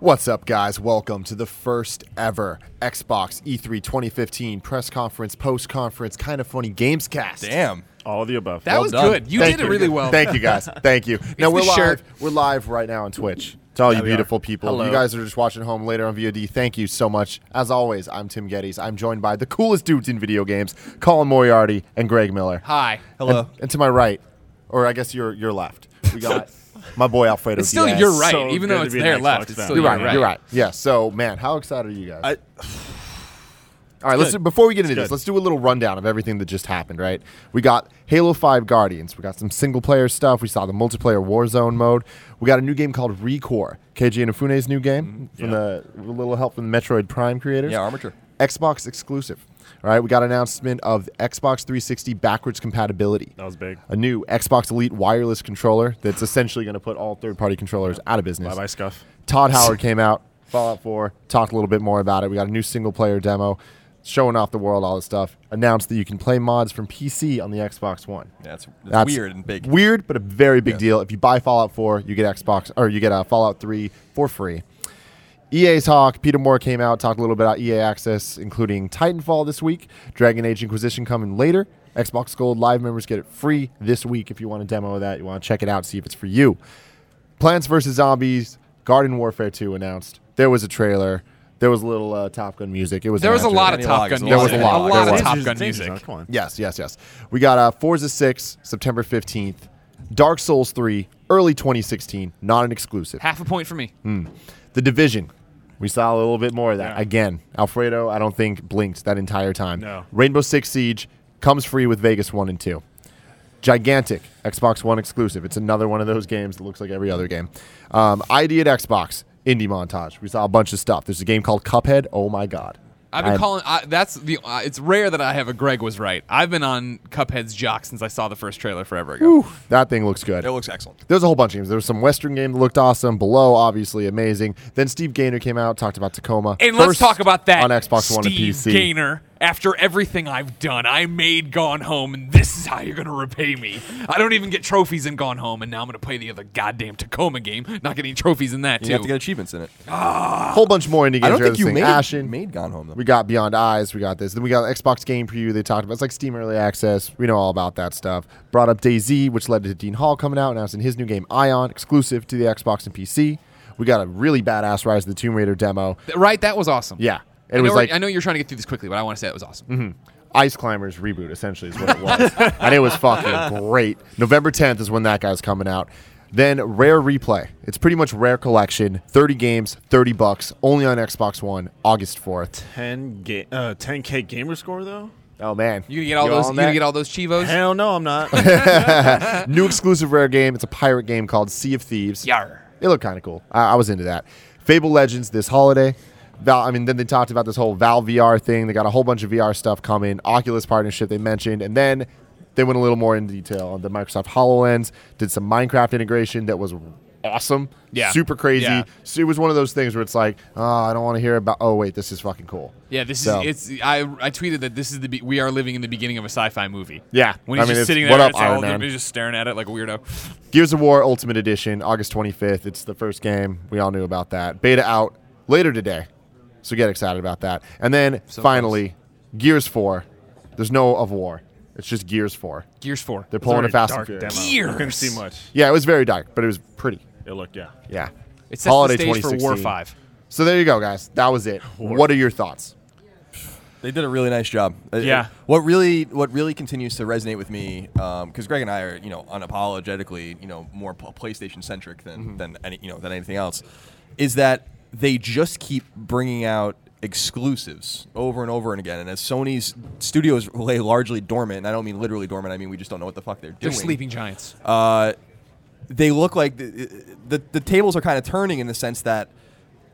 What's up, guys? Welcome to the first ever Xbox E E3 2015 press conference, post conference, kind of funny games cast. Damn. All of the above. That Well was done. good. You Thank did it really well. Thank you, guys. Thank you. now we're the live. shirt. We're live right now on Twitch. To all you we are. beautiful people, Hello. you guys are just watching home later on VOD. Thank you so much. As always, I'm Tim Gettys. I'm joined by the coolest dudes in video games, Colin Moriarty and Greg Miller. Hi. Hello. And, and to my right, or I guess your your left, we got my boy Alfredo. It's still Diaz. your right, so even though it's be an there left. It's still You're right. right. You're right. Yeah. So, man, how excited are you guys? I, All right, let's do, before we get into this, good. let's do a little rundown of everything that just happened. Right, we got Halo Five Guardians. We got some single player stuff. We saw the multiplayer Warzone mode. We got a new game called Recore, Keiji Inafune's new game mm-hmm. from yeah. the with a little help from the Metroid Prime creators. Yeah, Armature. Xbox exclusive. All right, we got announcement of Xbox 360 backwards compatibility. that was big. A new Xbox Elite wireless controller that's essentially going to put all third-party controllers out of business. Bye bye, Scuf. Todd Howard came out, Fallout 4, talked a little bit more about it. We got a new single player demo, showing off the world, all this stuff. Announced that you can play mods from PC on the Xbox One. Yeah, it's, it's That's weird and big. Weird, but a very big Yeah. deal. If you buy Fallout 4, you get Xbox or you get a Fallout 3 for free. EA talk. Peter Moore came out, talked a little bit about EA Access, including Titanfall this week, Dragon Age Inquisition coming later. Xbox Gold Live members get it free this week if you want a demo of that. You want to check it out, see if it's for you. Plants vs. Zombies, Garden Warfare 2 announced. There was a trailer. There was a little uh, Top Gun music. It was There was a lot of Top Loggins. Gun There was a lot. A lot of. Top Gun music. Come on. Yes, yes, yes. We got uh, Forza 6, September 15th. Dark Souls 3, early 2016, not an exclusive. Half a point for me. The Division, we saw a little bit more of that. Yeah. Again, Alfredo, I don't think blinked that entire time. No. Rainbow Six Siege comes free with Vegas 1 and 2. Gigantic, Xbox One exclusive. It's another one of those games that looks like every other game. Um, ID at Xbox, indie montage. We saw a bunch of stuff. There's a game called Cuphead. Oh my God. I've been I'm- calling. I, that's the. Uh, it's rare that I have a Greg was right. I've been on Cuphead's jock since I saw the first trailer forever ago. That thing looks good. It looks excellent. There's a whole bunch of games. There was some Western game that looked awesome. Below, obviously amazing. Then Steve Gaynor came out, talked about Tacoma. And let's talk about that on Xbox One and PC. Gaynor. After everything I've done, I made Gone Home, and this is how you're gonna repay me. I don't even get trophies in Gone Home, and now I'm gonna play the other goddamn Tacoma game. Not getting trophies in that You too. have to get achievements in it. A whole bunch more indie games. I don't are think this you thing. made Ashen. made Gone Home though. We got Beyond Eyes. We got this. Then we got Xbox Game Preview. They talked about. It's like Steam Early Access. We know all about that stuff. Brought up DayZ, which led to Dean Hall coming out, announcing his new game Ion, exclusive to the Xbox and PC. We got a really badass Rise of the Tomb Raider demo. Right? That was awesome. Yeah, it I was know, like Mm-hmm. I know you're trying to get through this quickly, but I want to say it was awesome. Ice Climbers reboot, essentially, is what it was. and it was fucking great. November 10th is when that guy's coming out. Then Rare Replay. It's pretty much Rare Collection. 30 games, 30 bucks, only on Xbox One, August 4th. 10 ga- uh, 10k gamer score though. Oh, man. You gonna get all You those? on You gonna that? get all those chivos? Hell no, I'm not. New exclusive Rare game. It's a pirate game called Sea of Thieves. Yar. It looked kind of cool. I, I was into that. Fable Legends this holiday. Val, I mean, then they talked about this whole Valve VR thing. They got a whole bunch of VR stuff coming. Oculus partnership they mentioned, and then they went a little more in detail on the Microsoft Hololens. Did some Minecraft integration that was awesome. Yeah. super crazy. Yeah. So it was one of those things where it's like, oh, I don't want to hear about. Oh, wait, this is fucking cool. Yeah, this So- is it's. I I tweeted that this is the be- we are living in the beginning of a sci-fi movie. Yeah. when I he's mean, just sitting there, what up, Iron Man? he's just staring at it like a weirdo. Gears of War Ultimate Edition, August 25th. It's the first game. We all knew about that. Beta out later today. So get excited about that. And then So finally, Gears 4. There's no of war. It's just Gears 4. Gears Four. They're pulling a Very Fast and dark Furious. demo. Gears. I couldn't see much. Yeah, it was very dark, but it was pretty. It looked yeah. Yeah. It sets Holiday the stage for War 5. So there you go, guys. That was it. What are your thoughts? They did a really nice job. Uh, Yeah. uh, What really, what really continues to resonate with me, because Greg and I are, you know, unapologetically, you know, more PlayStation centric than than any, you know, than anything else, is that they just keep bringing out exclusives over and over and again. And as Sony's studios lay largely dormant, and I don't mean literally dormant, I mean we just don't know what the fuck they're doing. They're sleeping giants. uh, they look like the, the the tables are kind of turning in the sense that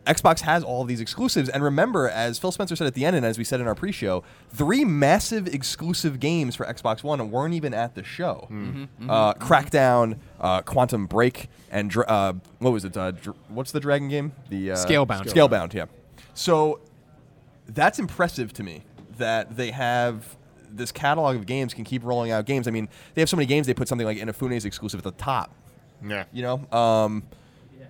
Xbox has all of these exclusives. And remember, as Phil Spencer said at the end, and as we said in our pre-show, three massive exclusive games for Xbox One weren't even at the show. Uh, Crackdown, uh, Quantum Break, and dra- uh, what was it? Uh, dr- what's the dragon game? The uh, Scalebound. Scalebound, yeah. So that's impressive to me that they have this catalog of games can keep rolling out games. I mean, they have so many games. They put something like Inafune's exclusive at the top. Yeah. You know, um,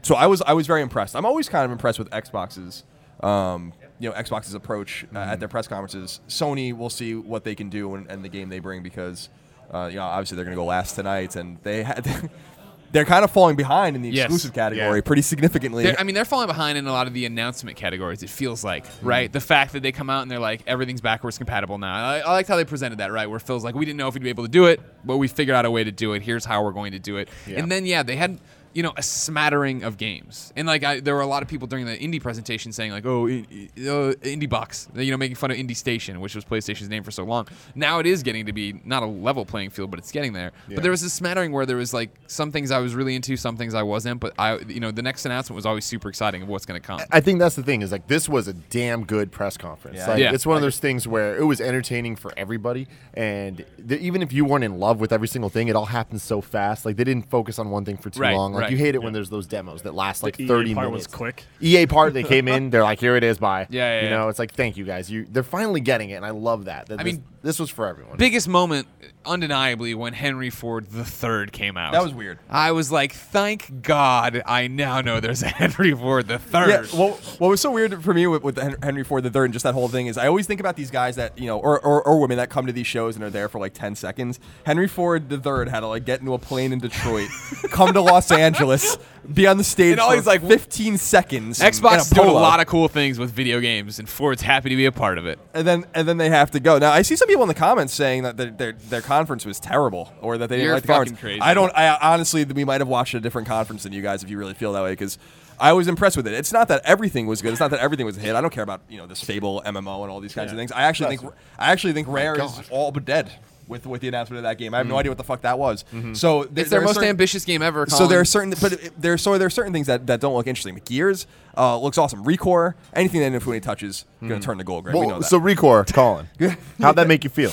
so I was I was very impressed. I'm always kind of impressed with Xbox's. Um, you know Xbox's approach uh, at their press conferences. Sony, we'll see what they can do and, and the game they bring because, uh, you know, obviously they're going to go last tonight, and they had they're kind of falling behind in the Yes. exclusive category Yeah. pretty significantly. They're, I mean, they're falling behind in a lot of the announcement categories. It feels like, Hmm. right? The fact that they come out and they're like, everything's backwards compatible now. I, I liked how they presented that, right? Where Phil's like, we didn't know if we'd be able to do it, but we figured out a way to do it. Here's how we're going to do it. Yeah. And then, yeah, they had. You know, a smattering of games, and like I, there were a lot of people during the indie presentation saying like, "Oh, i- i- uh, Indie Box," you know, making fun of Indie Station, which was PlayStation's name for so long. Now it is getting to be not a level playing field, but it's getting there. Yeah. But there was this smattering where there was like some things I was really into, some things I wasn't. But I, you know, the next announcement was always super exciting of what's going to come. I think that's the thing is like this was a damn good press conference. Yeah. Like, Yeah. It's one of those things where it was entertaining for everybody, and th- even if you weren't in love with every single thing, it all happened so fast. Like they didn't focus on one thing for too Right, long. Like right. you hate it when there's those demos that last like EA 30 part minutes. was quick. EA part they came in, they're like, here it is, bye. Yeah, yeah, You yeah. know, it's like thank you guys. You they're finally getting it, and I love that. that I this, mean, this was for everyone. Biggest moment, undeniably, when Henry Ford the Third came out. That was weird. I was like, thank God, I now know there's a Henry Ford the Third. Yeah, well, what was so weird for me with, with Henry Ford III and just that whole thing is I always think about these guys that you know, or, or, or women that come to these shows and are there for like ten seconds. Henry Ford III had to like get into a plane in Detroit, come to Los Angeles, be on the stage And all for he's like, fifteen seconds. Xbox in is doing a lot of cool things with video games, and Ford's happy to be a part of it. and then and then they have to go. Now I see some people in the comments saying that their their, their conference was terrible or that they didn't You're like the conference. crazy. I don't. I honestly, we might have watched a different conference than you guys if you really feel that way because. I was impressed with it. It's not that everything was good. It's not that everything was a hit. I don't care about you know this Fable MMO and all these kinds of things. I actually think I actually think Rare is all but dead with with the announcement of that game. I have no idea what the fuck that was. So th- It's there their are most certain- ambitious game ever. so Colin. there are certain, but it- there so there are certain things that, that don't look interesting. Gears uh, looks awesome. Recore, anything that Infinity touches, going to turn to gold. Right? we know well, that. so Recore, Colin, how'd that make you feel?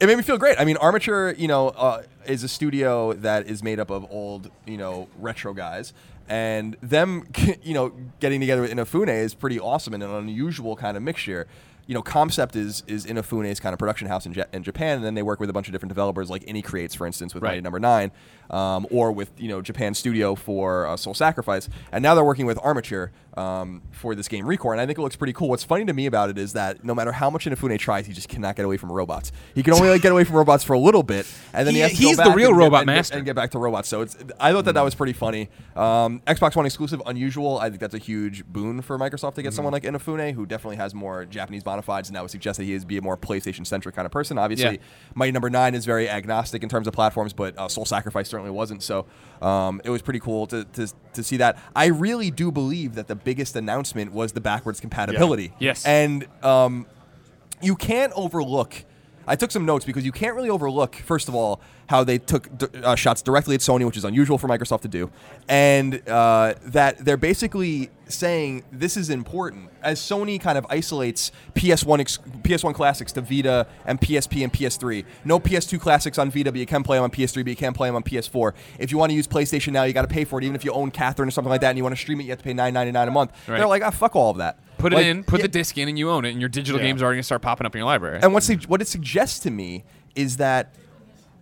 it made me feel great. I mean, Armature, you know, uh, is a studio that is made up of old, you know, retro guys, and them, you know, getting together with Inafune is pretty awesome and an unusual kind of mixture. You know, Comcept is is Inafune's kind of production house in, Ja- in Japan, and then they work with a bunch of different developers, like Inti Creates, for instance, with Right. Mighty Number Nine, um, or with you know Japan Studio for uh, Soul Sacrifice, and now they're working with Armature um, for this game Recore, and I think it looks pretty cool. What's funny to me about it is that no matter how much Inafune tries, he just cannot get away from robots. He can only like get away from robots for a little bit, and then he, He- has to go he's the back real and get- robot and get- and get back to robots. So it's I thought that that was pretty funny. Um, Xbox One exclusive, unusual. I think that's a huge boon for Microsoft to get someone like Inafune, who definitely has more Japanese bona fides, and that would suggest that he is be a more PlayStation centric kind of person. Obviously, Yeah. Mighty Number Nine is very agnostic in terms of platforms, but uh, Soul Sacrifice certainly wasn't. So um, it was pretty cool to, to to see that. I really do believe that the biggest announcement was the backwards compatibility. Yes. and um, you can't overlook. I took some notes because you can't really overlook, first of all, how they took d- uh, shots directly at Sony, which is unusual for Microsoft to do, and uh, that they're basically saying this is important as Sony kind of isolates PS1 ex- PS1 classics to Vita and PSP and PS3. No PS2 classics on Vita, but you can play them on PS3, but you can't play them on PS4. If you want to use PlayStation now, you got to pay for it. Even if you own Catherine or something like that, and you want to stream it, you have to pay nine ninety nine a month. Right. They're like, ah, fuck all of that. Put it in, put yeah, the disc in, and you own it, and your digital Yeah. games are already going to start popping up in your library. and what su- what it suggests to me is that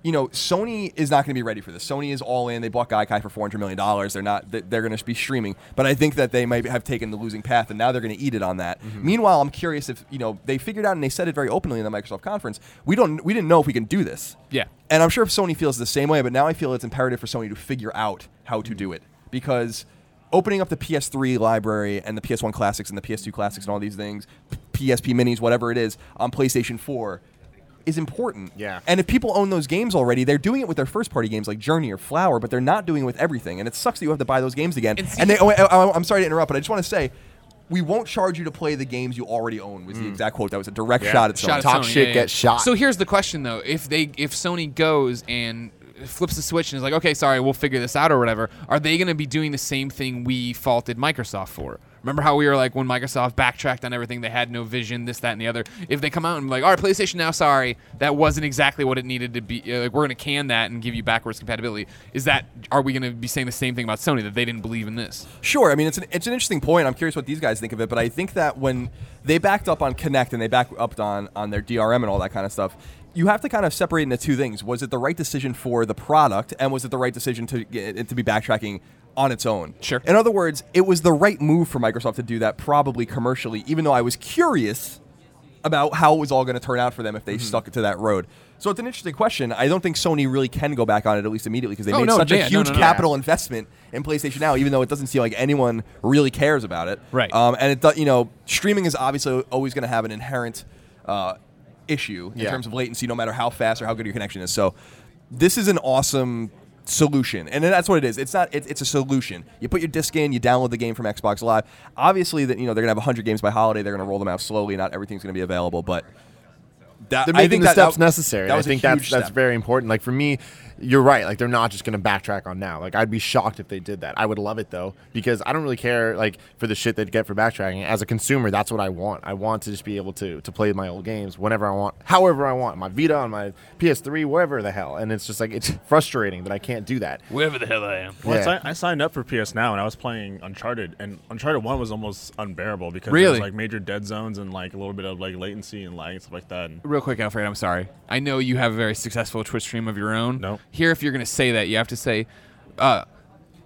you know Sony is not going to be ready for this. Sony is all in. They bought Gaikai for four hundred million dollars. They're not. they- They're going to be streaming. But I think that they might have taken the losing path, and now they're going to eat it on that. Mm-hmm. Meanwhile, I'm curious if you know they figured out and they said it very openly in the Microsoft conference. We don't. We didn't know if we can do this. Yeah. And I'm sure if Sony feels the same way, but now I feel it's imperative for Sony to figure out how to mm-hmm. do it because opening up the PS3 library and the PS1 classics and the PS2 classics and all these things, PSP minis, whatever it is, on PlayStation 4 is important. Yeah. And if people own those games already, they're doing it with their first party games like Journey or Flower, but they're not doing it with everything. And it sucks that you have to buy those games again. And And, they, oh, I, I, oh, oh, I'm sorry to interrupt, but I just want to say. We won't charge you to play the games you already own. Was the mm. exact quote. That was a direct Yeah. shot at Sony. Shot at Talk Sony, shit, get shot. So here's the question though: if they, if Sony goes and flips the switch and is like, okay, sorry, we'll figure this out or whatever, are they going to be doing the same thing we faulted Microsoft for? Remember how we were like when Microsoft backtracked on everything, they had no vision, this, that, and the other. If they come out and like, all right, PlayStation now, sorry, that wasn't exactly what it needed to be. uh, Like we're going to can that and give you backwards compatibility. Is that are we going to be saying the same thing about Sony that they didn't believe in this? Sure. I mean, it's an, it's an interesting point. I'm curious what these guys think of it, but I think that when they backed up on Kinect and they backed up on, on their DRM and all that kind of stuff, you have to kind of separate into two things. Was it the right decision for the product, and was it the right decision to to be backtracking on its own? Sure. In other words, it was the right move for Microsoft to do that, probably commercially. Even though I was curious about how it was all going to turn out for them if they Mm-hmm. stuck to that road. So it's an interesting question. I don't think Sony really can go back on it at least immediately because they Oh, made no, such yeah, a huge no, no. capital investment in PlayStation Now, even though it doesn't seem like anyone really cares about it. Right. Um, and it, you know, streaming is obviously always going to have an inherent uh, issue in Yeah. terms of latency, no matter how fast or how good your connection is. So this is an awesome solution and that's what it is it's not it, it's a solution you put your disc in you download the game from xbox live obviously that you know they're gonna have 100 games by holiday they're gonna roll them out slowly not everything's gonna be available but that, they're I making think the that- steps that- necessary. that I think that's huge that's very important. Like for me, you're right. Like they're not just going to backtrack on now. Like I'd be shocked if they did that. I would love it though because I don't really care like for the shit they'd get for backtracking. As a consumer, that's what I want. I want to just be able to to play my old games whenever I want, however I want, my Vita on my PS3, wherever the hell. And it's just like it's frustrating that I can't do that. Wherever the hell I am. Well, I Yeah. si- I signed up for PS Now and I was playing Uncharted, and Uncharted One was almost unbearable because there Really? was like major dead zones and like a little bit of like latency and lag and stuff like that. And Real quick, Alfred, I'm sorry. I know you have a very successful Twitch stream of your own. No. Here, if you're going to say that, you have to say, uh,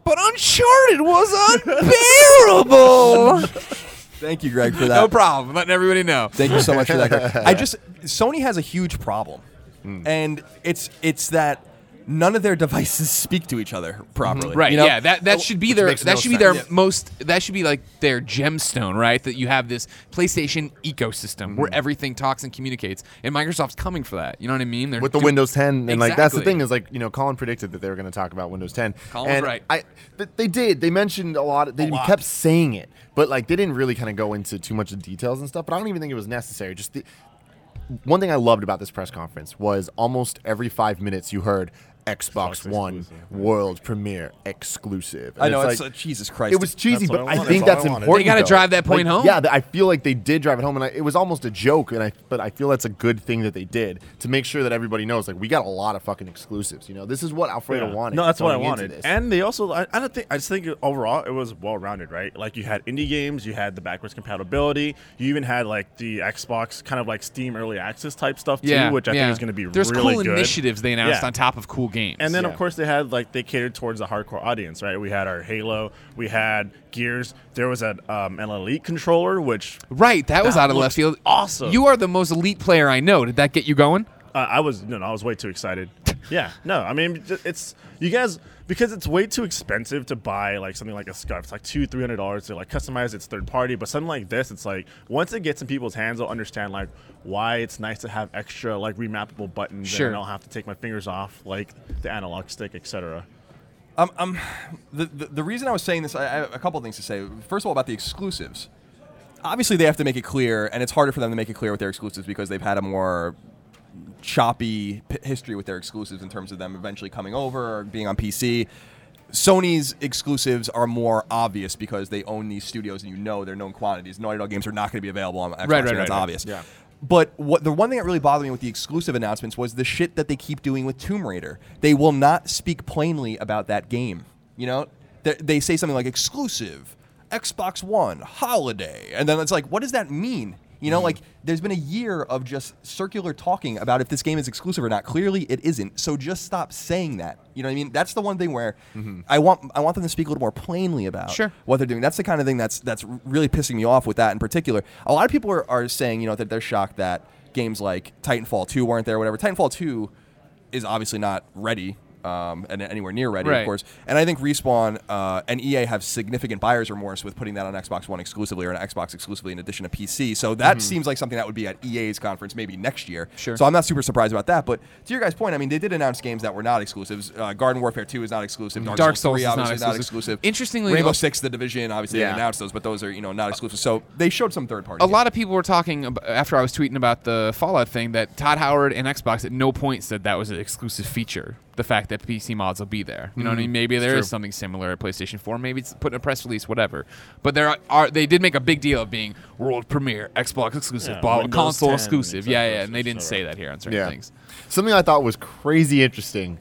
but Uncharted was unbearable. thank you greg for that no problem. Letting everybody know. Thank you so much for that. Greg. I just Sony has a huge problem, Hmm. and it's it's that none of their devices speak to each other properly. Right. You know? yeah. That that should be which their that no should be their sense. most that should be like their gemstone, right? That you have this PlayStation ecosystem Mm-hmm. where everything talks and communicates, and Microsoft's coming for that. You know what I mean? They're with the do- Windows 10 and like that's the thing is like you know Colin predicted that they were going to talk about Windows 10 Colin and right. I they did they mentioned a lot Of, they lot. kept saying it but like they didn't really kind of go into too much of details and stuff but I don't even think it was necessary just the one thing I loved about this press conference was almost every 5 minutes you heard Xbox Xbox One exclusive. world premiere exclusive I know it's, like, uh, Jesus Christ. it was cheesy, That's but I I think That's that's I important. They gotta drive that point Like, home. Yeah, th- I feel like they did drive it home, and I, it was almost a joke. And I, but I feel that's a good thing that they did to make sure that everybody knows, like, we got a lot of fucking exclusives. You know, this is what Alfredo Yeah. wanted. No, that's what I wanted. this. And they also, I, I don't think, I just think overall it was well rounded, right? Like you had indie games, you had the backwards compatibility, you even had like the Xbox kind of like Steam early access type stuff too, yeah, which I yeah. think is going to be There's really cool good. initiatives they announced Yeah. on top of cool games. And then Yeah. of course they had like they catered towards the hardcore audience, right? We had our Halo, we had Gears. There was an um, an Elite controller, which right, that was out of left field. awesome. You are the most elite player I know. Did that get you going? Uh, I was no, no, I was way too excited. yeah, no, I mean it's you guys because it's way too expensive to buy like something like a Scuf. It's like two, three hundred dollars to like customize. It's third party, but something like this, it's like once it gets in people's hands, they'll understand like why it's nice to have extra like remappable buttons. Sure. and I don't have to take my fingers off like the analog stick, etc. Um, um, the, the the reason I was saying this, I, I have a couple things to say. First of all, about the exclusives. Obviously, they have to make it clear, and it's harder for them to make it clear with their exclusives because they've had a more choppy p- history with their exclusives in terms of them eventually coming over or being on PC. Sony's exclusives are more obvious because they own these studios and you know they're known quantities. Naughty Dog games are not going to be available on Xbox. Right, right, right, that's right. obvious. Yeah. But what the one thing that really bothered me with the exclusive announcements was the shit that they keep doing with Tomb Raider. They will not speak plainly about that game. You know, they, they say something like exclusive, Xbox One, holiday, and then it's like, what does that mean? You know, like there's been a year of just circular talking about if this game is exclusive or not. Clearly, it isn't. So just stop saying that. You know what I mean? That's the one thing where mm-hmm. I want I want them to speak a little more plainly about Sure. what they're doing. That's the kind of thing that's that's really pissing me off with that in particular. A lot of people are, are saying, you know, that they're shocked that games like Titanfall 2 weren't there, or whatever. Titanfall 2 is obviously not ready. Um, and anywhere near ready, Right. of course. And I think Respawn uh, and EA have significant buyer's remorse with putting that on Xbox One exclusively or an Xbox exclusively in addition to PC. So that seems like something that would be at EA's conference maybe next year. Sure. So I'm not super surprised about that. But to your guys' point, I mean, they did announce games that were not exclusives. Uh, Garden Warfare 2 is not exclusive. Dark, Dark Souls 3 Souls is not obviously not exclusive. exclusive. Interestingly, Rainbow Six, The Division, obviously Yeah. they announced those, but those are you know not exclusive. So they showed some third party. A lot of people were talking ab- after I was tweeting about the Fallout thing that Todd Howard and Xbox at no point said that was an exclusive feature. The fact that PC mods will be there, you know what I mean? Mm-hmm. Maybe there is true. something similar at PlayStation 4. Maybe it's put in a press release, whatever. But there are, are they did make a big deal of being world premiere, Xbox exclusive, Yeah, blah, console 10, exclusive. Yeah, yeah, and they didn't etc. say that here on certain yeah. things, Something I thought was crazy interesting.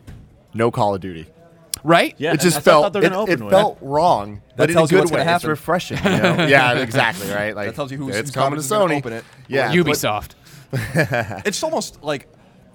No Call of Duty. right? Yeah, it just I felt thought they were it, gonna it felt wrong, but in a tells you good what's way. gonna It's refreshing. You know? yeah, exactly. Right. Like That tells you who's- it's whose coming to conference Sony. open it. Yeah, Ubisoft. it's almost like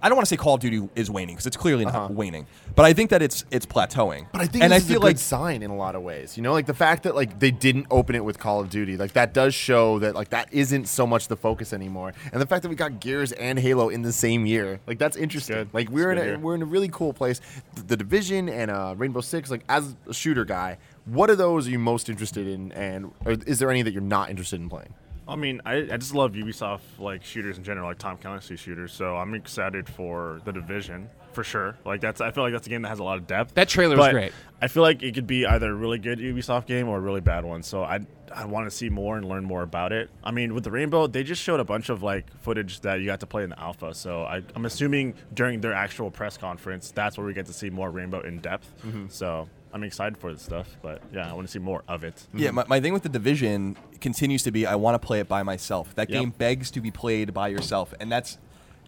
I don't want to say Call of Duty is waning because it's clearly not waning, but I think that it's it's plateauing. Uh-huh. But I think and this I is feel a good like sign in a lot of ways. You know, like the fact that like they didn't open it with Call of Duty, like that does show that like that isn't so much the focus anymore. And the fact that we got Gears and Halo in the same year, like that's interesting. good. Like we're It's in a here. we're in a really cool place. The, the Division and uh, Rainbow Six, like as a shooter guy, what of those are you most interested in, and or is there any that you're not interested in playing? I mean, I, I just love Ubisoft like shooters in general, like Tom Clancy shooters. So I'm excited for the Division for sure. Like that's I feel like that's a game that has a lot of depth. That trailer was great. I feel like it could be either a really good Ubisoft game or a really bad one. So I I want to see more and learn more about it. I mean, with the Rainbow, they just showed a bunch of like footage that you got to play in the alpha. So I, I'm assuming during their actual press conference, that's where we get to see more Rainbow in depth. Mm-hmm. So I'm excited for this stuff. But yeah, I want to see more of it. Yeah, mm-hmm. my, my thing with the division continues to be I want to play it by myself. That Yep. game begs to be played by yourself, and that's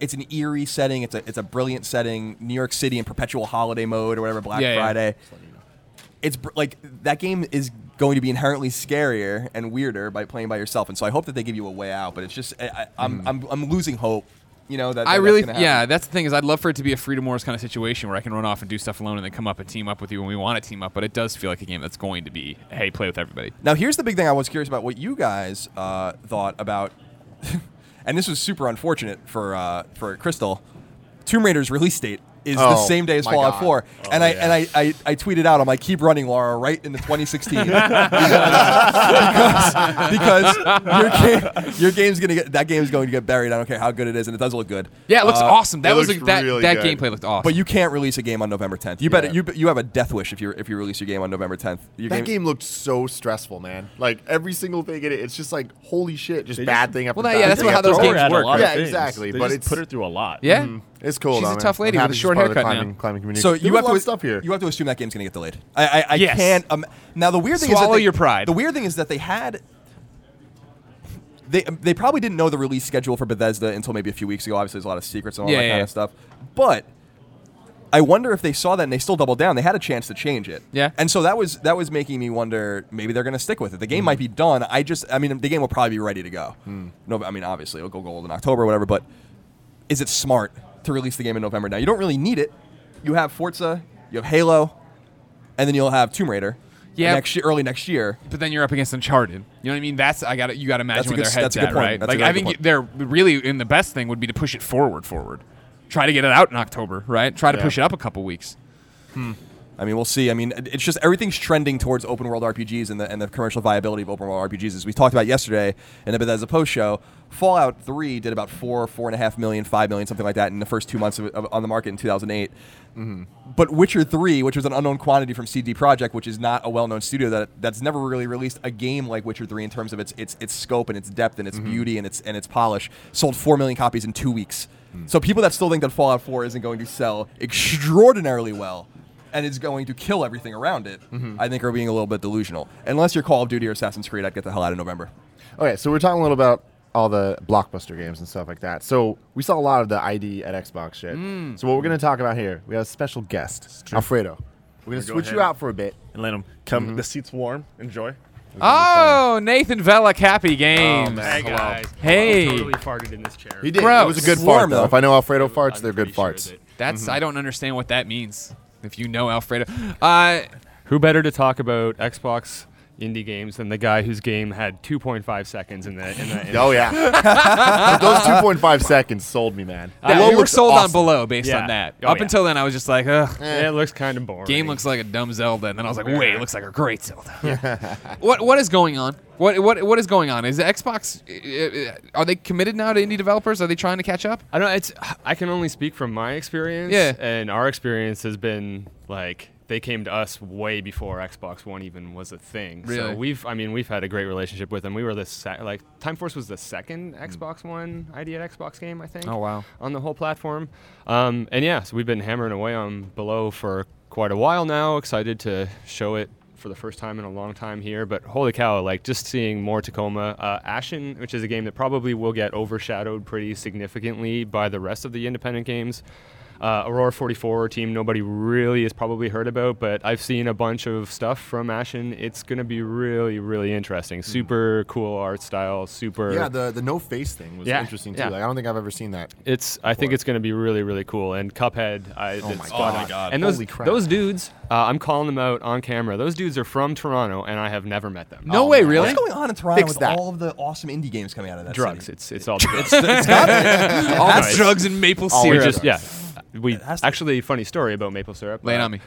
it's an eerie setting. It's a it's a brilliant setting. New York City in perpetual holiday mode or whatever. Black Yeah, yeah. Friday. It's br- like that game is going to be inherently scarier and weirder by playing by yourself, and so I hope that they give you a way out. But it's just I, I, I'm, mm-hmm. I'm I'm losing hope. You know that, I that really, that's yeah, that's the thing is I'd love for it to be a Freedom Wars kind of situation where I can run off and do stuff alone and then come up and team up with you when we want to team up. But it does feel like a game that's going to be, hey, play with everybody. Now, here's the big thing I was curious about what you guys uh, thought about, and this was super unfortunate for uh, for Crystal. Tomb Raider's release date is the Oh, same day as my Fallout God. 4, and I yeah. and I, I, I tweeted out, I'm like, keep running, Laura, right into 2016 because, because your game your game's gonna get that game's going to get buried. I don't care how good it is, and it does look good. Yeah, it looks Uh, awesome. That was a, that really that good. gameplay looked awesome. But you can't release a game on November 10th. You better Yeah. you you have a death wish if you if you release your game on November 10th. Your That game looked so stressful, man. Like every single thing in it, it's just like holy shit, just They bad just- thing after Well, bad yeah, that's thing how those bad. games Thor had a work. Yeah, exactly, but just it's- put it through a lot. yeah, It's cool. She's though, a man. tough lady I'm with happy a she's short part of the haircut climbing, now. climbing community. So you have a to lot of stuff here. You have to assume that game's gonna get delayed. I I, I Yes. can't. Um, now the weird thing is Swallow that they- your pride. The weird thing is that they had. They, they probably didn't know the release schedule for Bethesda until maybe a few weeks ago. Obviously, there's a lot of secrets and all Yeah, that yeah, kind yeah. of stuff. But I wonder if they saw that and they still doubled down. They had a chance to change it. Yeah. And so that was that was making me wonder maybe they're going to stick with it. The Hmm. game might be done. I just I mean the game will probably be ready to go. No, I mean obviously it'll go gold in October or whatever. But is it smart to release the game in November now? You don't really need it. You have Forza, you have Halo, and then you'll have Tomb Raider. Yeah. Next year, early next year. but then you're up against Uncharted. You know what I mean? That's I got to you got to That's imagine a where good- their heads that's a good at, point. right? That's a like I think point. they're really in the best thing would be to push it forward, forward. Try to get it out in October, right? Try to Yeah. push it up a couple weeks. Hmm. I mean, we'll see. I mean, it's just everything's trending towards open world RPGs and the and the commercial viability of open world RPGs. As we talked about yesterday in the Bethesda post show, Fallout 3 did about four, four and a half million, five million, something like that in the first two months of, of on the market in 2008. Mm-hmm. But Witcher 3, which was an unknown quantity from CD Projekt, which is not a well-known studio that that's never really released a game like Witcher 3 in terms of its its its scope and its depth and its mm-hmm. beauty and its and its polish, sold four million copies in two weeks. Mm. So people that still think that Fallout 4 isn't going to sell extraordinarily well and is going to kill everything around it, I think are being a little bit delusional. Unless you're Call of Duty or Assassin's Creed, I'd get the hell out of November. Okay, so we're talking a little about all the blockbuster games and stuff like that. So we saw a lot of the ID at Xbox shit. Mm. So what we're gonna talk about here, we have a special guest, Alfredo. We're gonna go switch you out for a bit. And let him come. The seats warm. Enjoy. Oh, Nathan Vella, Capy games. man. Hey Hello. guys. Hey. I totally farted in this chair. He did. Gross. It was a good fart though. though. If I know Alfredo farts, I'm they're good pretty sure farts. that- That's Mm-hmm. I don't understand what that means. If you know Alfredo, uh, Who better to talk about Xbox indie games than the guy whose game had 2.5 seconds in the in the. In Oh yeah, those 2.5 seconds sold me, man. yeah, Below we were looks sold on below based Yeah. on that. Oh, Up yeah. until then, I was just like, ugh. Yeah, it looks kind of boring. Game looks like a dumb Zelda, and then I was like, "Wait, it looks like a great Zelda." what What is going on? What What What is going on? Is the Xbox? uh, uh, Are they committed now to indie developers? Are they trying to catch up? I don't. It's. I can only speak from my experience. Yeah. And our experience has been like they came to us way before Xbox One even was a thing. Really? So we've. I mean, we've had a great relationship with them. We were the sec- like Time Force was the second Xbox One ID at Xbox game, I think. Oh, wow. On the whole platform, um, and yeah, so we've been hammering away on Below for quite a while now. Excited to show it for the first time in a long time here. But holy cow, like just seeing more Tacoma. Uh, Ashen, which is a game that probably will get overshadowed pretty significantly by the rest of the independent games. Uh, Aurora 44 team, nobody really has probably heard about, but I've seen a bunch of stuff from Ashen. It's going to be really, really interesting. Super cool art style. Super. Yeah, the the no face thing was Yeah, interesting too. yeah. Like, I don't think I've ever seen that. It's. I think it's going to be really, really cool. And Cuphead. I, Oh it's my spot God. on. Oh my God. And those Holy crap. those dudes, uh, I'm calling them out on camera. Those dudes are from Toronto, and I have never met them. No Oh, way, man. really? What's going on in Toronto Fix with that. all of the awesome indie games coming out of that drugs. city? It's it's all drugs. it's got All Nice. drugs and maple syrup. just yeah. We It has actually funny story about maple syrup. Lay it Uh, on me.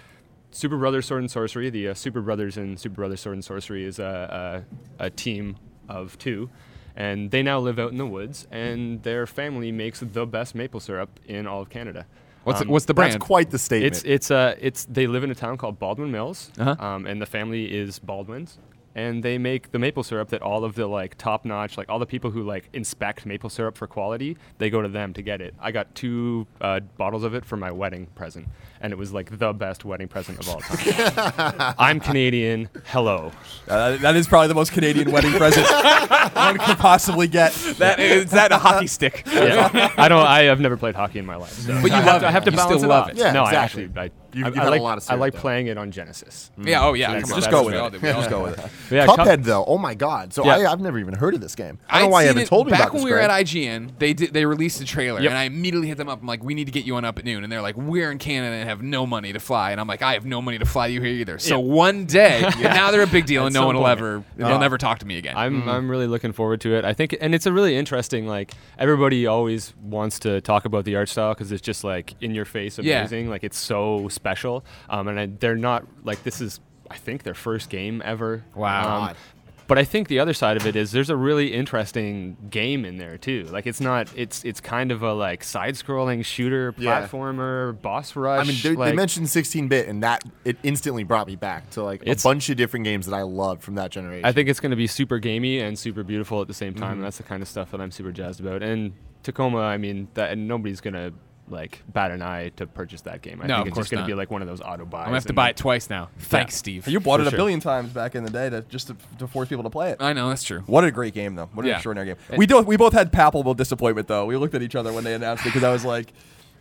Super Brothers Sword and Sworcery. The uh, Super Brothers and Super Brothers Sword and Sworcery is a, a, a team of two, and they now live out in the woods. And their family makes the best maple syrup in all of Canada. What's Um, what's the brand? That's quite the statement. It's it's uh it's they live in a town called Baldwin Mills, Uh-huh. um, and the family is Baldwin's, and they make the maple syrup that all of the like top notch like all the people who like inspect maple syrup for quality they go to them to get it. I got two uh, bottles of it for my wedding present, and it was like the best wedding present of all time. I'm Canadian. Hello. Uh, that is probably the most Canadian wedding present one could possibly get. that is that a hockey stick? Yeah. I don't. I have never played hockey in my life, so But you I love have to. I have to You balance still it love off. it. Yeah, no, exactly. I actually, I, You've- I, you've I had a like, lot of stuff. I like playing it on Genesis. Yeah. Oh yeah. That's- come on. Just go with We it. all do. We all Just go with it. Yeah, Cuphead though. Oh my god. So Yeah. I, I've never even heard of this game. I I'd know why you haven't told me back about when this. we were Greg. at IGN. They did they released a trailer, Yep. and I immediately hit them up. I'm like, "We need to get you on up at noon," and they're like, "We're in Canada and have no money to fly," and I'm like, "I have no money to fly you here either." So Yeah. one day, now they're a big deal, and no one will point. ever Yeah. they'll never talk to me again. I'm Mm. I'm really looking forward to it. I think, and it's a really interesting. Like everybody always wants to talk about the art style because it's just like in your face, Yeah. amazing. Like it's so special. Um, and I, they're not like this is I think their first game ever. Wow. Um, God. But I think the other side of it is there's a really interesting game in there too. Like it's not it's it's kind of a like side-scrolling shooter Yeah. platformer boss rush. I mean, they, they mentioned 16-bit, and that it instantly brought me back to like It's- a bunch of different games that I loved from that generation. I think it's going to be super gamey and super beautiful at the same time. Mm-hmm. And that's the kind of stuff that I'm super jazzed about. And Tacoma, I mean, that and nobody's going to like bat an eye to purchase that game. I No, think of it's course just going to be like one of those auto buys. I'm gonna have to buy it twice now. Thanks, Steve. You bought For it a sure. billion times back in the day to just to, to force people to play it. I know that's true. What a great game, though. What an Yeah. extraordinary game. And- we do, we both had palpable disappointment, though. We looked at each other when they announced it because I was like,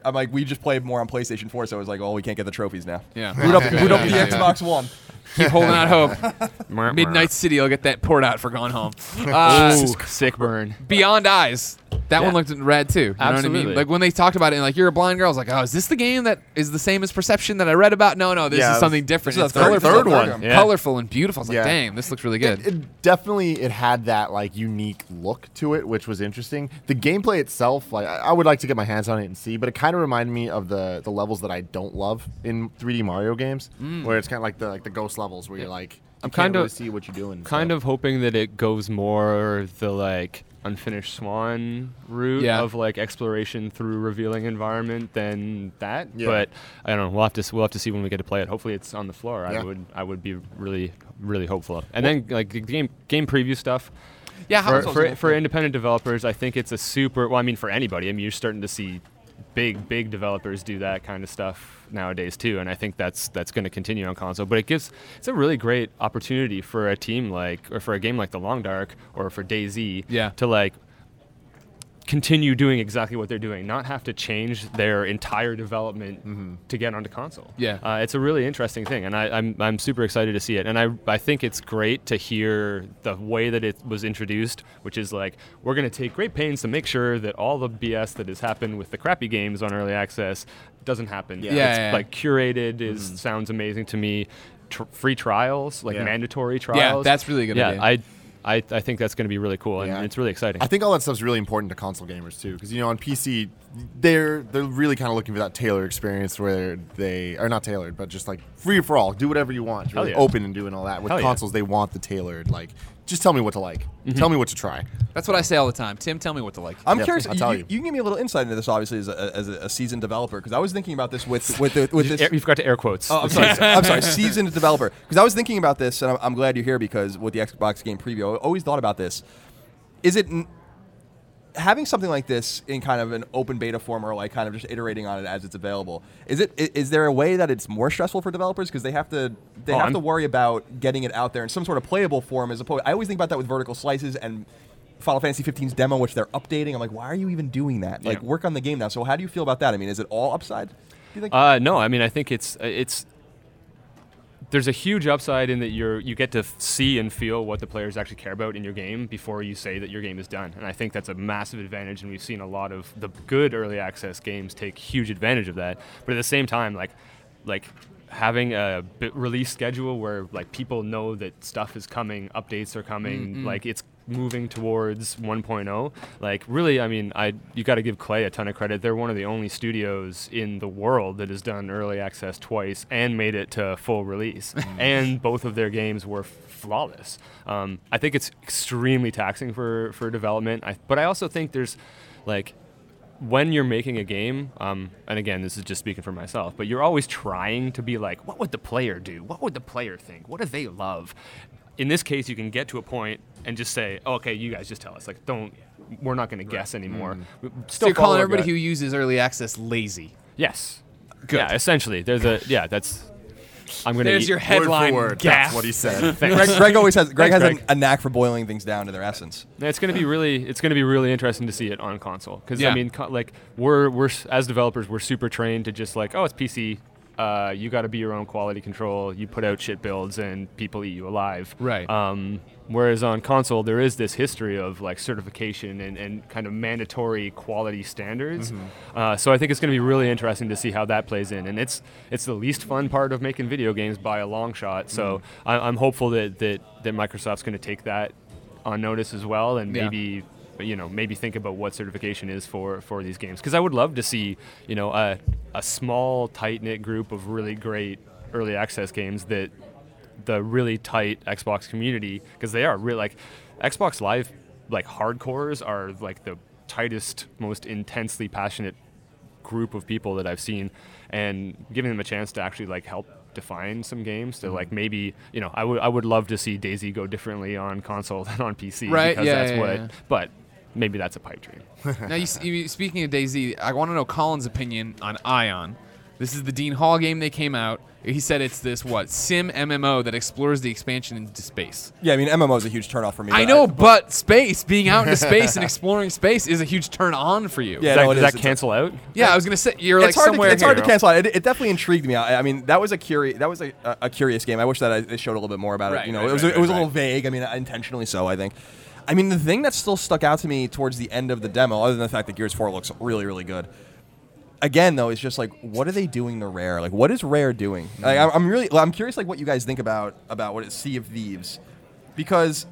I'm like, we just played more on PlayStation 4, so I was like, oh, we can't get the trophies now. Yeah. Boot up, boot up the Yeah. Xbox One. Keep holding out hope. Midnight City I'll get that port out for Gone Home. Uh, Ooh, sick burn. Beyond Eyes. That one Yeah. looked rad too. You know what I mean? Absolutely. Like when they talked about it, and like you're a blind girl, I was like, oh, is this the game that is the same as Perception that I read about? No, no, this Yeah, it is was- something different. this It's is the third- colorful, third one. colorful, Yeah. colorful and beautiful. I was like, Yeah. damn, this looks really good. It, it definitely it had that like unique look to it, which was interesting. The gameplay itself, like I, I would like to get my hands on it and see, but it kind of reminded me of the the levels that I don't love in 3D Mario games, mm. where it's kind of like the like the ghost levels where you're like you I'm can't kind really of- see what you're doing. Kind so. of hoping that it goes more the like unfinished swan route Yeah. of like exploration through revealing environment than that. Yeah. But I don't know. We'll have to we'll have to see when we get to play it. Hopefully it's on the floor. Yeah. I would I would be really really hopeful. And then like the game game preview stuff. Yeah, how, for, for, for independent developers, I think it's a super. Well, I mean, for anybody, I mean, you're starting to see big, big developers do that kind of stuff nowadays too, and I think that's that's going to continue on console. But it gives it's a really great opportunity for a team like, or for a game like The Long Dark, or for DayZ, Yeah. to like continue doing exactly what they're doing, not have to change their entire development to get onto console. Yeah. uh, it's a really interesting thing, and I, I'm I'm super excited to see it. And I I think it's great to hear the way that it was introduced, which is like we're going to take great pains to make sure that all the BS that has happened with the crappy games on early access doesn't happen. Yeah. Yeah, it's yeah. like curated is sounds amazing to me. Tr- free trials, like Yeah. mandatory trials. Yeah, that's really good Yeah, idea. I. I, I think that's going to be really cool, and Yeah. it's really exciting. I think all that stuff's really important to console gamers too, because you know on PC they're they're really kind of looking for that tailored experience where they are not tailored, but just like free for all, do whatever you want, really yeah. open and doing all that. With Hell yeah. consoles, they want the tailored, like just tell me what to like, mm-hmm. tell me what to try. That's what I say all the time. Tim, tell me what to like. I'm Yeah, curious. I'll You, tell you. you. can give me a little insight into this, obviously, as a, as a, a seasoned developer, because I was thinking about this with with the, with this. Air- You've got to air quotes. Oh, I'm sorry. I'm sorry. Seasoned developer. Because I was thinking about this, and I'm, I'm glad you're here because with the Xbox game preview, I always thought about this. Is it n- having something like this in kind of an open beta form, or like kind of just iterating on it as it's available? Is it is there a way that it's more stressful for developers because they have to they Oh, have I'm- to worry about getting it out there in some sort of playable form as opposed? I always think about that with vertical slices and. Final Fantasy 15's demo, which they're updating. I'm like, why are you even doing that? Like, Yeah. work on the game now. So, how do you feel about that? I mean, is it all upside? Do you think? Uh, no, I mean I think it's it's there's a huge upside in that you're you get to see and feel what the players actually care about in your game before you say that your game is done, and I think that's a massive advantage. And we've seen a lot of the good early access games take huge advantage of that. But at the same time, like like having a bit release schedule where like people know that stuff is coming, updates are coming, mm-hmm. like it's moving towards 1.0 like really i mean i you got to give Klei a ton of credit they're one of the only studios in the world that has done early access twice and made it to full release and both of their games were flawless um, i think it's extremely taxing for for development I, but i also think there's like when you're making a game, um, and again, this is just speaking for myself, but you're always trying to be like, what would the player do? What would the player think? What do they love? In this case, you can get to a point and just say, oh, okay, you guys just tell us. Like, don't, we're not going to guess anymore. We- So Still you're follow calling our everybody gut. who uses early access lazy. Yes. Good. Yeah, essentially. There's a, yeah, that's, I'm going to There's your headline. word for word. Gasp. That's what he said. Greg, Greg always has. Greg Thanks, has Greg. A, a knack for boiling things down to their essence. It's going to be really, it's going to be really interesting to see it on console because Yeah. I mean, co- like we're we're s- as developers, we're super trained to just like, oh, it's PC. Uh, you got to be your own quality control. You put out shit builds, and people eat you alive. Right. Um, whereas on console, there is this history of like certification and, and kind of mandatory quality standards. Uh, so I think it's going to be really interesting to see how that plays in. And it's it's the least fun part of making video games by a long shot. So I, I'm hopeful that that that Microsoft's going to take that on notice as well, and Yeah. maybe you know maybe think about what certification is for for these games because I would love to see you know a a small tight knit group of really great early access games that the really tight Xbox community because they are really like Xbox Live like hardcores are like the tightest most intensely passionate group of people that I've seen and giving them a chance to actually like help define some games to like mm-hmm. maybe you know I would I would love to see DayZ go differently on console than on PC Right, because yeah, that's yeah, what yeah. but maybe that's a pipe dream. now, you, you, speaking of DayZ, I want to know Colin's opinion on Ion. This is the Dean Hall game they came out. He said it's this what sim MMO that explores the expansion into space. Yeah, I mean, MMO is a huge turnoff for me. I but know, but space, being out into space and exploring space is a huge turn on for you. Yeah, Does that, no, does is. that It's a- cancel out? Yeah, I was gonna say you're like it's hard somewhere to, it's hard to cancel out. It, it definitely intrigued me. I, I mean, that was a curious that was a, a, a curious game. I wish that I, they showed a little bit more about Right, it. You know, right, it was right, it was a right, little vague. I mean, intentionally so. I think. I mean, the thing that still stuck out to me towards the end of the demo, other than the fact that Gears 4 looks really, really good. Again, though, it's just like, what are they doing to Rare? Like, what is Rare doing? Like, I'm, I'm really, I'm curious, like, what you guys think about about what is Sea of Thieves, because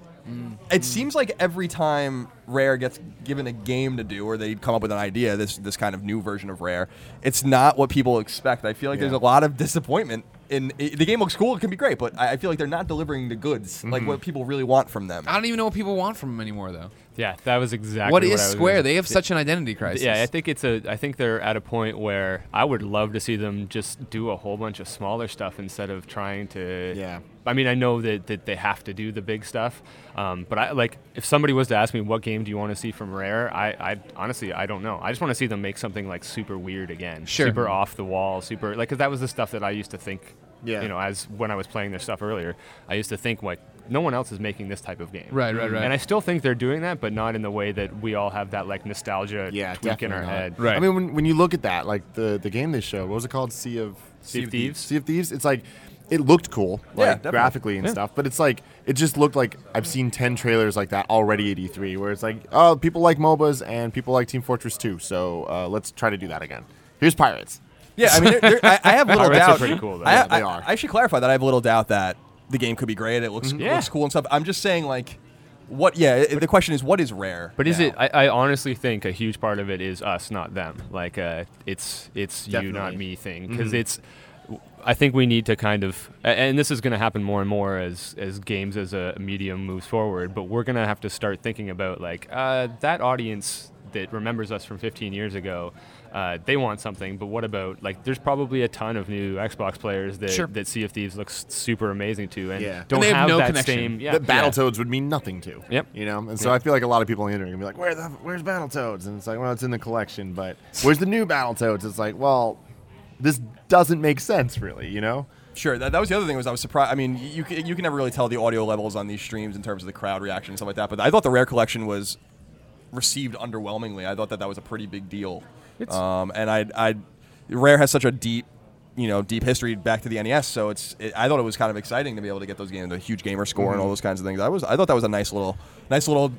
it seems like every time Rare gets given a game to do, or they come up with an idea, this this kind of new version of Rare, it's not what people expect. I feel like there's a lot of disappointment. In i the game looks cool, it can be great, but I I feel like they're not delivering the goods, like what people really want from them. I don't even know what people want from them anymore, though. Yeah, that was exactly what what is I was Square? gonna- They have such an identity crisis. Yeah, I think it's a. I think they're at a point where I would love to see them just do a whole bunch of smaller stuff instead of trying to. Yeah. I mean, I know that, that they have to do the big stuff, um, but I like if somebody was to ask me what game do you want to see from Rare, I, I honestly I don't know. I just want to see them make something like super weird again, Sure. super off the wall, super like because that was the stuff that I used to think. Yeah. You know, as when I was playing their stuff earlier, I used to think like no one else is making this type of game. Right, right, right. And I still think they're doing that, but not in the way that we all have that like nostalgia Yeah, tweak in our not. head. Right. I mean, when, when you look at that, like the, the game they showed, what was it called? Sea of Sea of Thieves. Sea of Thieves. It's like it looked cool, Yeah, like definitely. graphically and Yeah. stuff, but it's like it just looked like I've seen ten trailers like that already at E3, where it's like, oh, people like MOBAs and people like Team Fortress 2, so uh, let's try to do that again. Here's pirates. Yeah, I mean, they're, they're, I, I have little Pirates are pretty cool, though. I, Yeah, I- they are. I should clarify that I have a little doubt that the game could be great. It looks Yeah. looks cool and stuff. I'm just saying, like, what? Yeah, it, the question is, what is rare? But is now? it? I, I honestly think a huge part of it is us, not them. Like, uh, it's it's you, not Definitely. me thing. Because it's. I think we need to kind of, a- and this is going to happen more and more as as games as a medium moves forward. But we're going to have to start thinking about like uh, that audience that remembers us from 15 years ago. Uh, they want something, but what about like? There's probably a ton of new Xbox players that Sure. that Sea of Thieves looks super amazing to, and Yeah. don't And they have no that connection. same. Yeah, that yeah. Battletoads would mean nothing to. Yep. You know, and so Yeah. I feel like a lot of people on the internet are gonna be like, "Where the where's Battletoads?" And it's like, well, it's in the collection, but where's the new Battletoads? It's like, well, this doesn't make sense, really. You know? Sure. That, that was the other thing was I was surprised. I mean, you you can never really tell the audio levels on these streams in terms of the crowd reaction and stuff like that. But I thought the rare collection was received underwhelmingly. I thought that that was a pretty big deal. Um, and I I rare has such a deep you know deep history back to the NES, so it's it, I thought it was kind of exciting to be able to get those games, the huge gamer score Mm-hmm. and all those kinds of things. I was I thought that was a nice little nice little.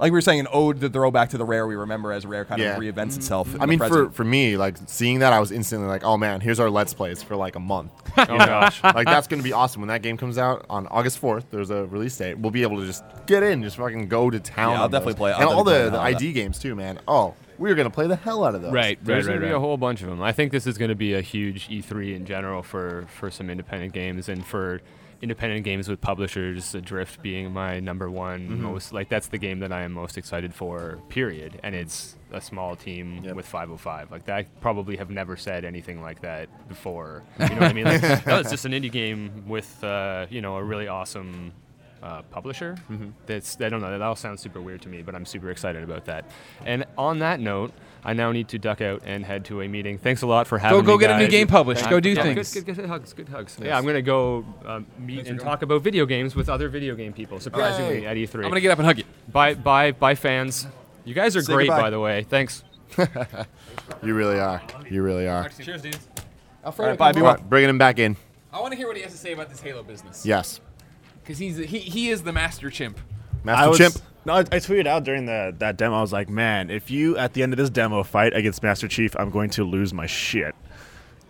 Like we were saying, an ode to throw back to the rare we remember as rare kind Yeah. of reinvents itself. in I the mean, for, for me, like seeing that, I was instantly like, "Oh man, here's our Let's Plays for like a month." Oh gosh. like that's gonna be awesome when that game comes out on August fourth. There's a release date. We'll be able to just get in, just fucking go to town. Yeah, I'll definitely those. play- I'll and all definitely the, play the the ID games too, man. Oh, we're gonna play the hell out of those. Right, There's right, going right, to be a whole bunch of them. I think this is going to be a huge E3 in general for, for some independent games and for independent games with publishers. Adrift being my number one Mm-hmm. most like that's the game that I am most excited for. Period. And it's a small team Yep. with 505. Like that, I probably have never said anything like that before. You know what I mean? Like, no, it's just an indie game with uh, you know a really awesome. Uh, publisher. Mm-hmm. That's I don't know. That all sounds super weird to me, but I'm super excited about that. And on that note, I now need to duck out and head to a meeting. Thanks a lot for having me. Go go me, get a new game published. Go do Yeah, things. Good, good, good hugs. Good hugs. Yeah, I'm gonna go um, meet and talk about video games with other video game people. Surprisingly, Yay. at E3. I'm gonna get up and hug you. Bye, bye, bye, fans. You guys are Say great, goodbye. by the way. Thanks. You really are. You really are. Cheers, dudes. All right, bye, be All well. bringing him back in. I want to hear what he has to say about this Halo business. Yes, Because he's he, he is the master chimp. Master I was, Chimp. No, I, I tweeted out during the that demo. I was like, man, if you at the end of this demo fight against Master Chief, I'm going to lose my shit.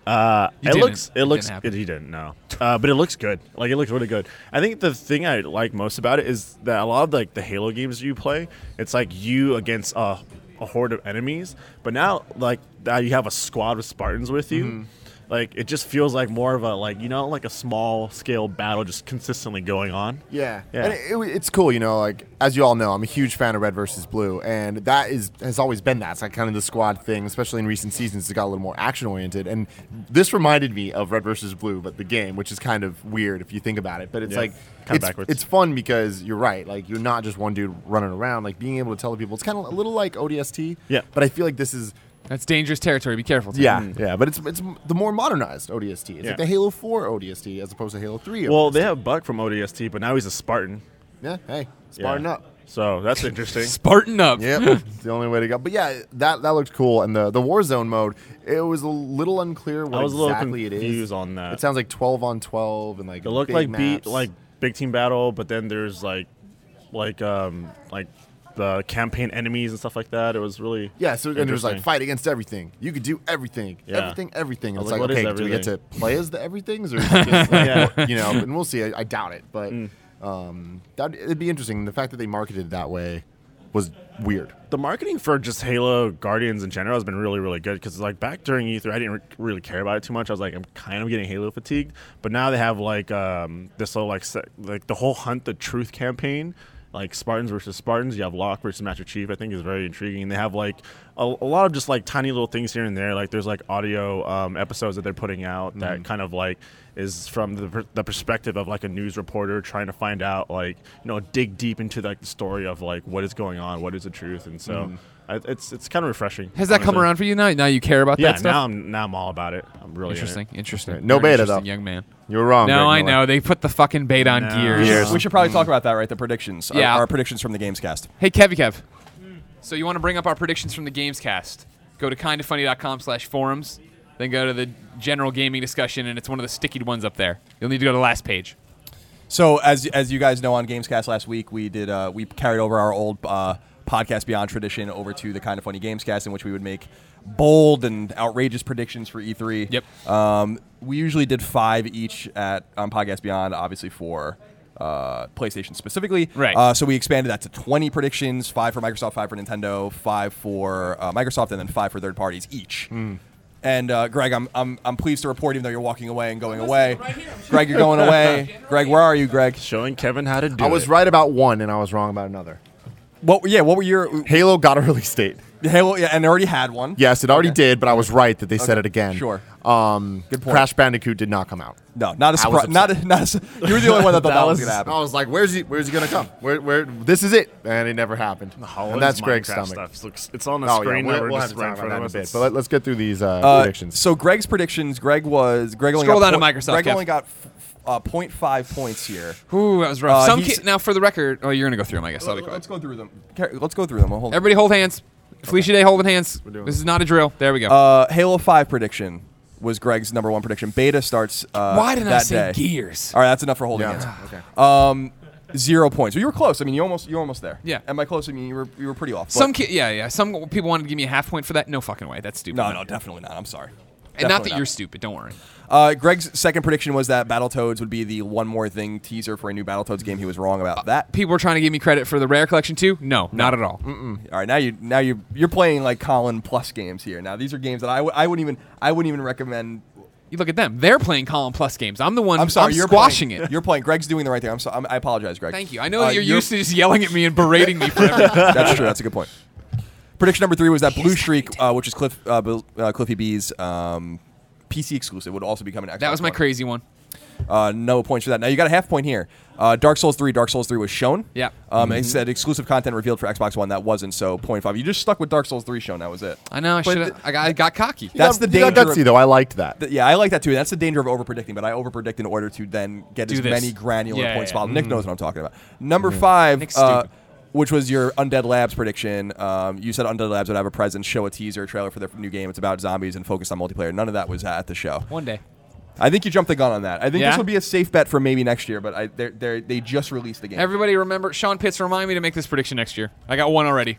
Uh, it didn't. looks It it looks didn't it, he didn't no, uh, but it looks good. Like it looks really good. I think the thing I like most about it is that a lot of like the Halo games you play, it's like you against a, a horde of enemies. But now like now you have a squad of Spartans with you. Mm-hmm. Like it just feels like more of a like you know like a small scale battle just consistently going on. Yeah, Yeah. and it, it- it's cool. You know, like as you all know, I'm a huge fan of Red versus Blue, and that is has always been that. It's like kind of the squad thing, especially in recent seasons. It got a little more action oriented, and this reminded me of Red versus Blue, but the game, which is kind of weird if you think about it. But it's Yeah, like kinda it's, backwards. it's fun because you're right. Like you're not just one dude running around. Like being able to tell the people, it's kind of a little like ODST. Yeah. but I feel like this is That's dangerous territory. Be careful. Tim. yeah, yeah. But it's it's the more modernized ODST. It's Yeah. like the Halo 4 ODST as opposed to Halo 3. Well, they have Buck from ODST, but now he's a Spartan. yeah. Hey, Spartan Yeah. up. So that's interesting. Spartan up. Yep, it's the only way to go. But yeah, that that looked cool. And the the Warzone mode, it was a little unclear what I was a little exactly it is. confused on that. It sounds like twelve on twelve and like It looked big like beat maps. like big team battle, but then there's like like um like the campaign enemies and stuff like that. It was really yeah. So and it was like fight against everything. You could do everything, Yeah. everything, everything. I And was it's like, like, what is okay, do we get to play as the everythings or just like, Yeah. you know? And we'll see. I, I doubt it, but Mm. um, that it'd be interesting. The fact that they marketed it that way was weird. the marketing for just Halo Guardians in general has been really, really good. Because like back during E3, I didn't re- really care about it too much. I was like, I'm kind of getting Halo fatigued. But now they have like um, this little like se- like the whole Hunt the Truth campaign. Like Spartans versus Spartans, you have Locke versus Master Chief. I think is very intriguing. And they have like a, a lot of just like tiny little things here and there. Like there's like audio um, episodes that they're putting out that kind of like is from the, the perspective of like a news reporter trying to find out like you know dig deep into like the story of like what is going on, what is the truth, and so I, it's it's kind of refreshing. Has that come around for you now? Now you care about Yeah, that stuff? now I'm now I'm all about it. I'm really in it. interesting. Interesting. No Very beta, interesting, though. young man. You were wrong. No, Greg I Miller. know they put the fucking bait on No. gears. Gears. We should probably talk about that, right? The predictions. Yeah. Our, predictions from the Gamescast. Hey, Kevy Kev. So you want to bring up our predictions from the Gamescast? Go to kindafunny.com slash forums, then go to the general gaming discussion, and it's one of the sticky ones up there. You'll need to go to the last page. So as as you guys know on Gamescast last week, we did uh, we carried over our old uh, podcast Beyond tradition over to the Kinda Funny Gamescast, in which we would make bold and outrageous predictions for E3. Yep. Um, we usually did five each at on Podcast Beyond, obviously for. Uh, PlayStation specifically, Right. Uh, so we expanded that to 20 predictions: five for Microsoft, five for Nintendo, five for uh, Microsoft, and then five for third parties each. And uh, Greg, I'm, I'm I'm pleased to report, even though you're walking away and going away, Greg, you're going away. Greg, where are you, Greg? Showing Kevin how to do I was it. right about one and I was wrong about another. What? Yeah. What were your? Halo got a release date. Halo, yeah, and it already had one. Yes, it already Okay. did, but I was right that they said it again. Sure. Um, Good point. Crash Bandicoot did not come out. No, not a I was surprise. Not, a, not a, su- you were the only one that thought that, That was, was- gonna happen. I was like, "Where's he? Where's he gonna come? Where? Where? This is it." And it never happened. And that's Greg's Minecraft stomach. Stuff. Looks, it's on the Oh screen. yeah, now, we'll, we're we'll have just to right talk about front that in of a us. bit. But let, us get through these uh, Uh, predictions. So Greg's predictions. Greg was Greg only Scroll got down to point- Microsoft, Greg Kev. only got f- uh, 0.5 points here. Ooh, that was rough. Uh, Some he's- ki- now for the record. Oh, you're gonna go through them, I guess. I'll be quiet. Let's go through them. Car- Let's go through them. I'll hold. Everybody, hold hands. Felicia Day, holding hands. doing This is not a drill. There we go. Uh, Halo 5 prediction was Greg's number one prediction. Beta starts uh, Why didn't I that say day. Gears? All right, that's enough for holding yeah. hands. Okay. Um, zero points. Well, you were close. I mean, you almost you were almost there. Yeah. And by close, I mean you were you were pretty off. but- Some ki- yeah, yeah. Some people wanted to give me a half point for that. No fucking way. That's stupid. No, no, definitely not. I'm sorry. And not Definitely that you're stupid. Don't worry. Uh, Greg's second prediction was that Battletoads would be the one more thing teaser for a new Battletoads game. He was wrong about that. People were trying to give me credit for the rare collection too. No, not at all. All right, now you now you you're playing like Colin plus games here. Now these are games that I w- I wouldn't even I wouldn't even recommend. You look at them. They're playing Colin Plus games. I'm the one. I'm sorry, you're squashing playing, it. You're playing. Greg's doing the right thing. I'm sorry. I apologize, Greg. Thank you. I know Uh, that you're you're- used to just yelling at me and berating me for everything. That's true. That's a good point. Prediction number three was that Blue Streak, uh, which is Cliff uh, uh, Cliffy B's um, PC exclusive, would also be coming to Xbox that was my One. crazy one. Uh, no points for that. Now you got a half point here. Uh, Dark Souls 3, Dark Souls 3 was shown. Yeah. Um, It said exclusive content revealed for Xbox One. That wasn't, so 0.5. You just stuck with Dark Souls 3 shown. That was it. I know. I But should. have I got, I got cocky. That's the You got danger. gutsy of- though. I liked that. Th- yeah, I like that too. That's the danger of over predicting, but I over predict in order to then get Do as this. many granular Yeah, points yeah. possible. Nick knows what I'm talking about. Number five, Nick's uh, stupid. Which was your Undead Labs prediction. Um, you said Undead Labs would have a presence, show a teaser, trailer for their new game. It's about zombies and focused on multiplayer. None of that was at the show. One day. I think you jumped the gun on that. I think Yeah? this would be a safe bet for maybe next year, but I, they're, they're, they just released the game. Everybody remember Sean Pitts. Remind me to make this prediction next year. I got one already.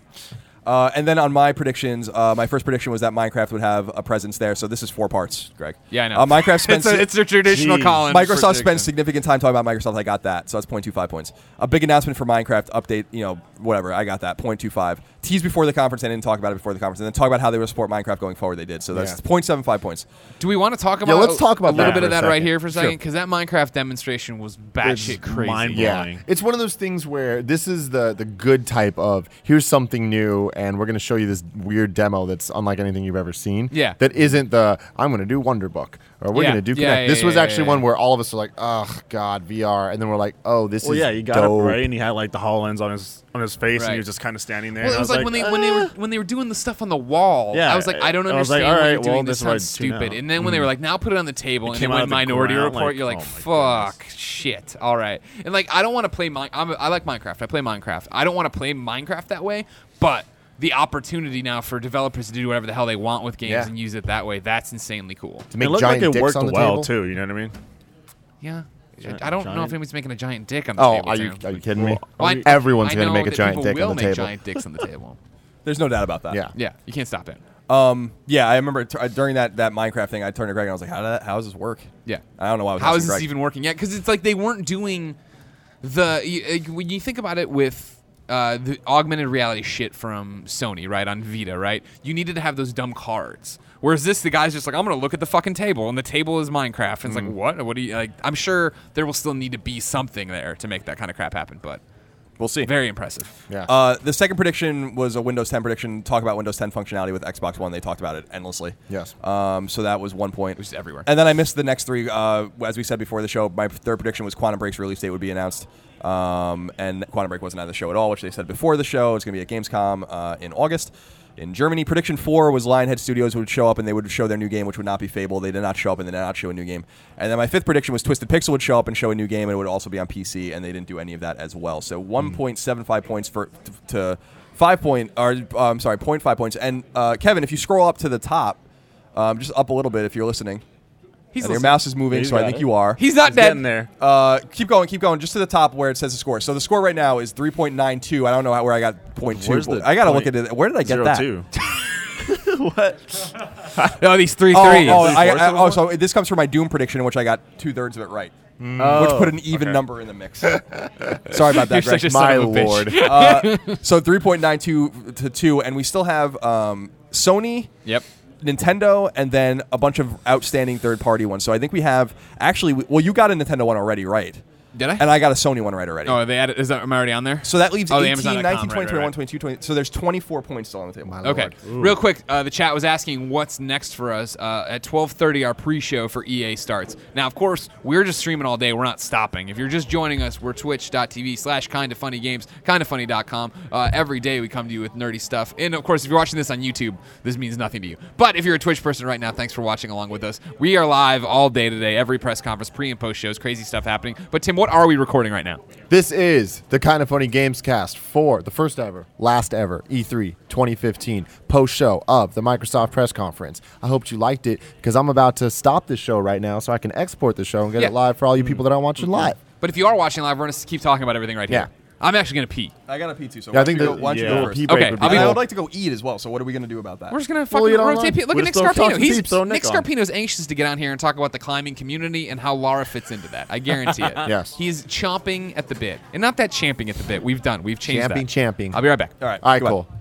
Uh, and then on my predictions, uh, my first prediction was that Minecraft would have a presence there. So this is four parts, Greg. Yeah, I know. Uh, Minecraft spends it's, a, it's a traditional Jeez. Colin. Microsoft spends significant time talking about Microsoft. I got that. So that's 0.25 points. A big announcement for Minecraft update, you know, whatever. I got that. 0.25. Tease before the conference. I didn't talk about it before the conference. And then talk about how they will support Minecraft going forward. They did. So that's Yeah. 0.75 points. Do we want to talk about? Yeah, let's talk about a little bit of that right here for a second, because that Minecraft demonstration was batshit crazy. mind- Yeah, it's one of those things where this is the the good type of here's something new, and we're going to show you this weird demo that's unlike anything you've ever seen. Yeah. that isn't the I'm going to do Wonder Book or we're Yeah. going to do Yeah, Kinect. yeah, this was yeah, actually yeah, one where all of us are like, oh god, VR, and then we're like, oh, this Well, is yeah, you got dope. up right, and he had like the Hololens on his on his face, and he was just kind of standing there. Well, it I was like, when they when they were ah. when they were doing the stuff on the wall. Yeah, I was like, I don't I was like, understand all what right, you're doing. well, this this is what I sounds stupid. And then when they were mm. like, now put it on the table, and came then out when Minority ground, Report, like, you're like, oh my fuck, shit, all right. And like, I don't want to play my. I'm a, I like Minecraft. I play Minecraft. I don't want to play Minecraft that way, but. The opportunity now for developers to do whatever the hell they want with games Yeah. and use it that way—that's insanely cool. to make it looked giant like it dicks worked on the well table. too. You know what I mean? Yeah, Giant- I don't know if giant- anybody's making a giant dick on the Oh, table. are you are you kidding me? Well, I- Everyone's going to make a giant dick will on the make table. giant dicks on the table. There's no doubt about that. Yeah. Yeah, you can't stop it. Um, yeah, I remember t- uh, during that, that Minecraft thing, I turned to Greg and I was like, how, did that, how does this work? Yeah. I don't know why I was How asking is this Greg. even working yet? Because it's like they weren't doing the y- uh, when you think about it with uh, the augmented reality shit from Sony, right on Vita, right? You needed to have those dumb cards. Whereas this, the guy's just like, I'm gonna look at the fucking table, and the table is Minecraft. And it's Mm. like, what? What do you like? I'm sure there will still need to be something there to make that kind of crap happen, but We'll see. very impressive. Yeah. Uh, the second prediction was a Windows 10 prediction. Talk about Windows 10 functionality with Xbox One. They talked about it endlessly. Yes. Um, so that was one point. It was everywhere. And then I missed the next three. Uh, as we said before the show, my third prediction was Quantum Break's release date would be announced. Um, and Quantum Break wasn't on the show at all, which they said before the show. It's going to be at Gamescom uh, in August. In Germany, prediction four was Lionhead Studios would show up and they would show their new game, which would not be Fable. They did not show up and they did not show a new game. And then my fifth prediction was Twisted Pixel would show up and show a new game, and it would also be on PC, and they didn't do any of that as well. So 1.75 points for t- to five point, or uh, I'm sorry, 0.5 points. And uh, Kevin, if you scroll up to the top, um, just up a little bit if you're listening, He's and your listening. mouse is moving, He's so I got think it. you are. He's not He's dead. getting there. Uh, keep going, keep going, just to the top where it says the score. So the score right now is 3.92. I don't know how, where I got 0.2. Where's the I gotta point? look at it. Where did I get Zero that? two. Oh, these three Oh, threes. oh, I, Three-fourths I- oh, so this comes from my Doom prediction, in which I got two thirds of it right, Oh, which put an even okay. number in the mix. Sorry about that, You're Greg. such a My son of a bitch. lord. uh, so 3.92 to 2 and we still have um, sony Yep. Nintendo and then a bunch of outstanding third party ones. So i think we have actually well you got a nintendo one already right Did I? And I got a Sony one right already. oh, they added. Is that am I already on there? So that leaves Oh, the 18, Amazon.com, 19, 20, right, 21, right. 22, 20. So there's 24 points still on the table. My Okay. Real quick, uh, the chat was asking what's next for us. Uh, at 12:30, our pre-show for EA starts. Now, of course, we're just streaming all day. We're not stopping. If you're just joining us, we're Twitch.tv/slash Kinda Funny Games, KindaFunny.com. Uh, every day we come to you with nerdy stuff. And of course, if you're watching this on YouTube, this means nothing to you. But if you're a Twitch person right now, thanks for watching along with us. We are live all day today. Every press conference, pre and post shows, crazy stuff happening. But Tim, what are we recording right now? This is the Kinda Funny games cast for the first ever, last ever E E3 2015 post show of the Microsoft press conference. I hope you liked it because I'm about to stop this show right now so I can export the show and get Yeah. it live for all you people that aren't watching mm-hmm. live. But if you are watching live, we're going to keep talking about everything right Yeah. here. I'm actually going to pee. I got a P2, so Yeah, I think you the go, why don't you yeah. go first? pee break Okay, would I'll be be- I cool. would like to go eat as well, so what are we going to do about that? We're just gonna fucking you don't rotate know. people. Look We're at Nick just gonna talk Scarpino. He's peeps, throw Nick Nick on. Scarpino's anxious to get on here and talk about the climbing community and how Lara fits into that. I guarantee it. Yes. He's chomping at the bit, and not that champing at the bit. We've done. We've changed Champing, that. champing. I'll be right back. All right. All right, go ahead. cool.